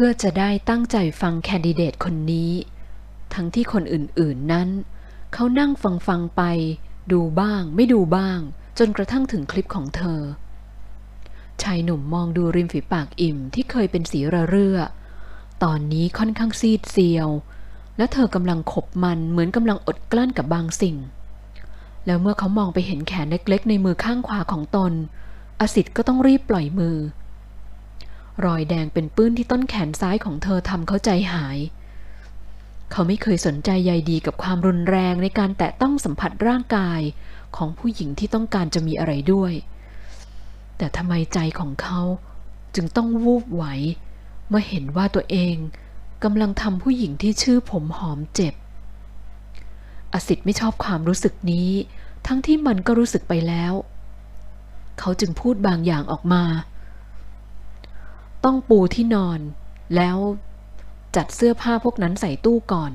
พื่อจะได้ตั้งใจฟังแคนดิเดตคนนี้ ทั้งที่คนอื่นๆนั้น เขานั่งฟังฟังๆไป ดูบ้าง ไม่ดูบ้าง จนกระทั่งถึงคลิปของเธอ ชายหนุ่มมองดูริมฝีปากอิ่มที่เคยเป็นสีระเรื่อ ตอนนี้ค่อนข้างซีดเซียว และเธอกำลังขบมันเหมือนกำลังอดกลั้นกับบางสิ่ง แล้วเมื่อเขามองไปเห็นแขนเล็กๆ ในมือข้างขวาของตน อสิทธ์ก็ต้องรีบปล่อยมือ รอยแดงเป็นปื้นที่ต้นแขนซ้ายของเธอทำเขาใจหาย เขาไม่เคยสนใจใยดีกับความรุนแรงในการแตะต้องสัมผัสร่างกายของผู้หญิงที่ต้องการจะมีอะไรด้วย แต่ทำไมใจของเขาจึงต้องวูบไหว เมื่อเห็นว่าตัวเองกำลังทำผู้หญิงที่ชื่อผมหอมเจ็บ อสิทธิ์ไม่ชอบความรู้สึกนี้ ทั้งที่มันก็รู้สึกไปแล้ว เขาจึงพูดบางอย่างออกมา ต้องปูที่นอน แล้วจัดเสื้อผ้าพวกนั้นใส่ตู้ก่อน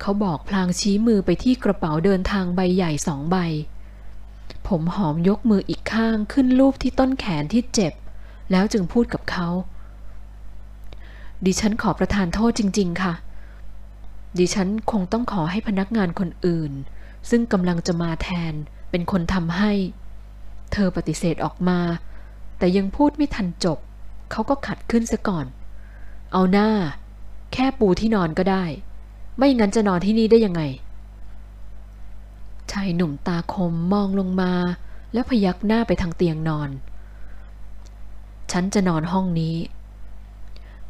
เขาบอกพลางชี้มือไปที่กระเป๋าเดินทางใบใหญ่สองใบ ผมหอมยกมืออีกข้างขึ้นลูบที่ต้นแขนที่เจ็บ แล้วจึงพูดกับเขา ดิฉันขอประทานโทษจริง ๆ ค่ะ ดิฉันคงต้องขอให้พนักงานคนอื่น ซึ่งกำลังจะมาแทนเป็นคนทำให้ เธอปฏิเสธออกมา แต่ยังพูดไม่ทันจบ เขาก็ขัดขึ้นซะก่อน เอาหน้า แค่ปูที่นอนก็ได้ ไม่งั้นจะนอนที่นี่ได้ยังไง ชายหนุ่มตาคมมองลงมา แล้วพยักหน้าไปทางเตียงนอน ฉันจะนอนห้องนี้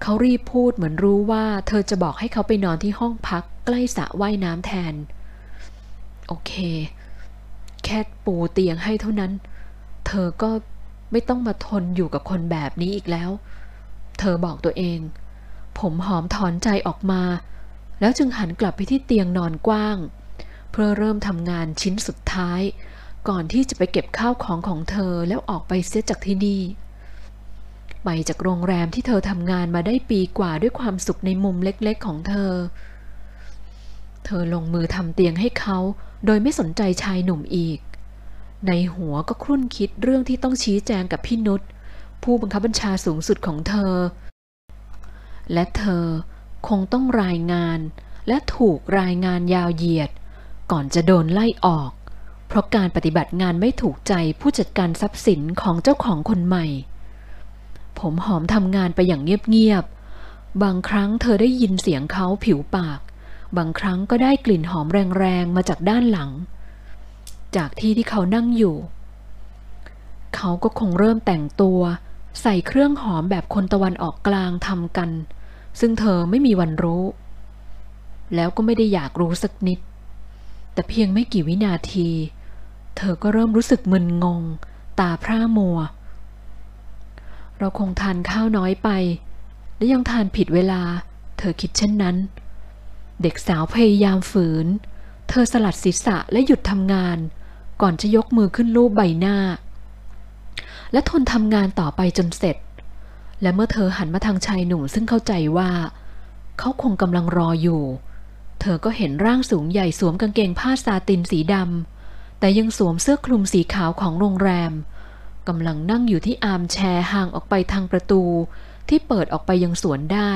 เขารีบพูดเหมือนรู้ว่า เธอจะบอกให้เขาไปนอนที่ห้องพักใกล้สระว่ายน้ำแทน โอเค แค่ปูเตียงให้เท่านั้น เธอก็ ไม่ต้องมาทนอยู่กับคนแบบนี้อีกแล้ว เธอบอกตัวเอง ผมหอมถอนใจออกมา แล้วจึงหันกลับไปที่เตียงนอนกว้าง เพื่อเริ่มทำงานชิ้นสุดท้าย ก่อนที่จะไปเก็บข้าวของของเธอแล้วออกไปเสียจากที่นี่ ไปจากโรงแรมที่เธอทำงานมาได้ปีกว่าด้วยความสุขในมุมเล็กๆของเธอ เธอลงมือทำเตียงให้เขา โดยไม่สนใจชายหนุ่มอีก ในหัวก็ครุ่นคิดเรื่องที่ต้องชี้แจงกับพี่นุชผู้บังคับบัญชาสูงสุดของเธอ และเธอคงต้องรายงานและถูกรายงานยาวเหยียด ก่อนจะโดนไล่ออก เพราะการปฏิบัติงานไม่ถูกใจผู้จัดการทรัพย์สินของเจ้าของคนใหม่ ผมหอมทำงานไปอย่างเงียบๆ บางครั้งเธอได้ยินเสียงเขาผิวปาก บางครั้งก็ได้กลิ่นหอมแรงๆ มาจากด้านหลัง จากที่ที่เขานั่งอยู่ เขาก็คงเริ่มแต่งตัว ใส่เครื่องหอมแบบคนตะวันออกกลางทำกัน ซึ่งเธอไม่มีวันรู้ แล้วก็ไม่ได้อยากรู้สักนิด แต่เพียงไม่กี่วินาที เธอก็เริ่มรู้สึกมึนงง ตาพร่ามัว เราคงทานข้าวน้อยไป และยังทานผิดเวลา เธอคิดเช่นนั้น เด็กสาวพยายามฝืน เธอสลัดศีรษะและหยุดทำงาน ก่อนจะยกมือขึ้นลูบใบหน้า และทนทำงานต่อไปจนเสร็จ และเมื่อเธอหันมาทางชายหนุ่มซึ่งเข้าใจว่า เขาคงกำลังรออยู่ เธอก็เห็นร่างสูงใหญ่สวมกางเกงผ้าซาตินสีดำแต่ยังสวมเสื้อคลุมสีขาวของโรงแรมกำลังนั่งอยู่ที่อาร์มแชร์ห่างออกไปทางประตู ที่เปิดออกไปยังสวนได้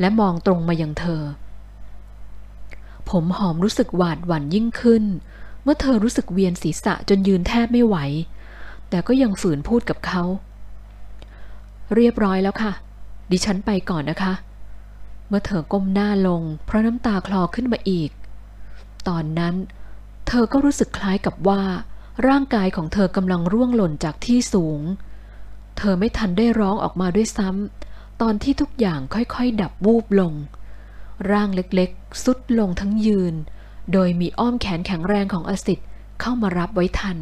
และมองตรงมายังเธอ ผมหอมรู้สึกหวาดหวั่นยิ่งขึ้น เมื่อเธอรู้สึกเวียนศีรษะจนยืนแทบไม่ไหว แต่ก็ยังฝืนพูดกับเขา เรียบร้อยแล้วค่ะ ดิฉันไปก่อนนะคะ เมื่อเธอก้มหน้าลง เพราะน้ำตาคลอขึ้นมาอีก ตอนนั้นเธอก็รู้สึกคล้ายกับว่า ร่างกายของเธอกำลังร่วงหล่นจากที่สูง เธอไม่ทันได้ร้องออกมาด้วยซ้ำตอนที่ทุกอย่างค่อยๆ ดับวูบลง ร่างเล็กๆสุดลงทั้งยืน โดยมีอ้อมแขนแข็งแรงของอสิทธิ์เข้ามารับไว้ทัน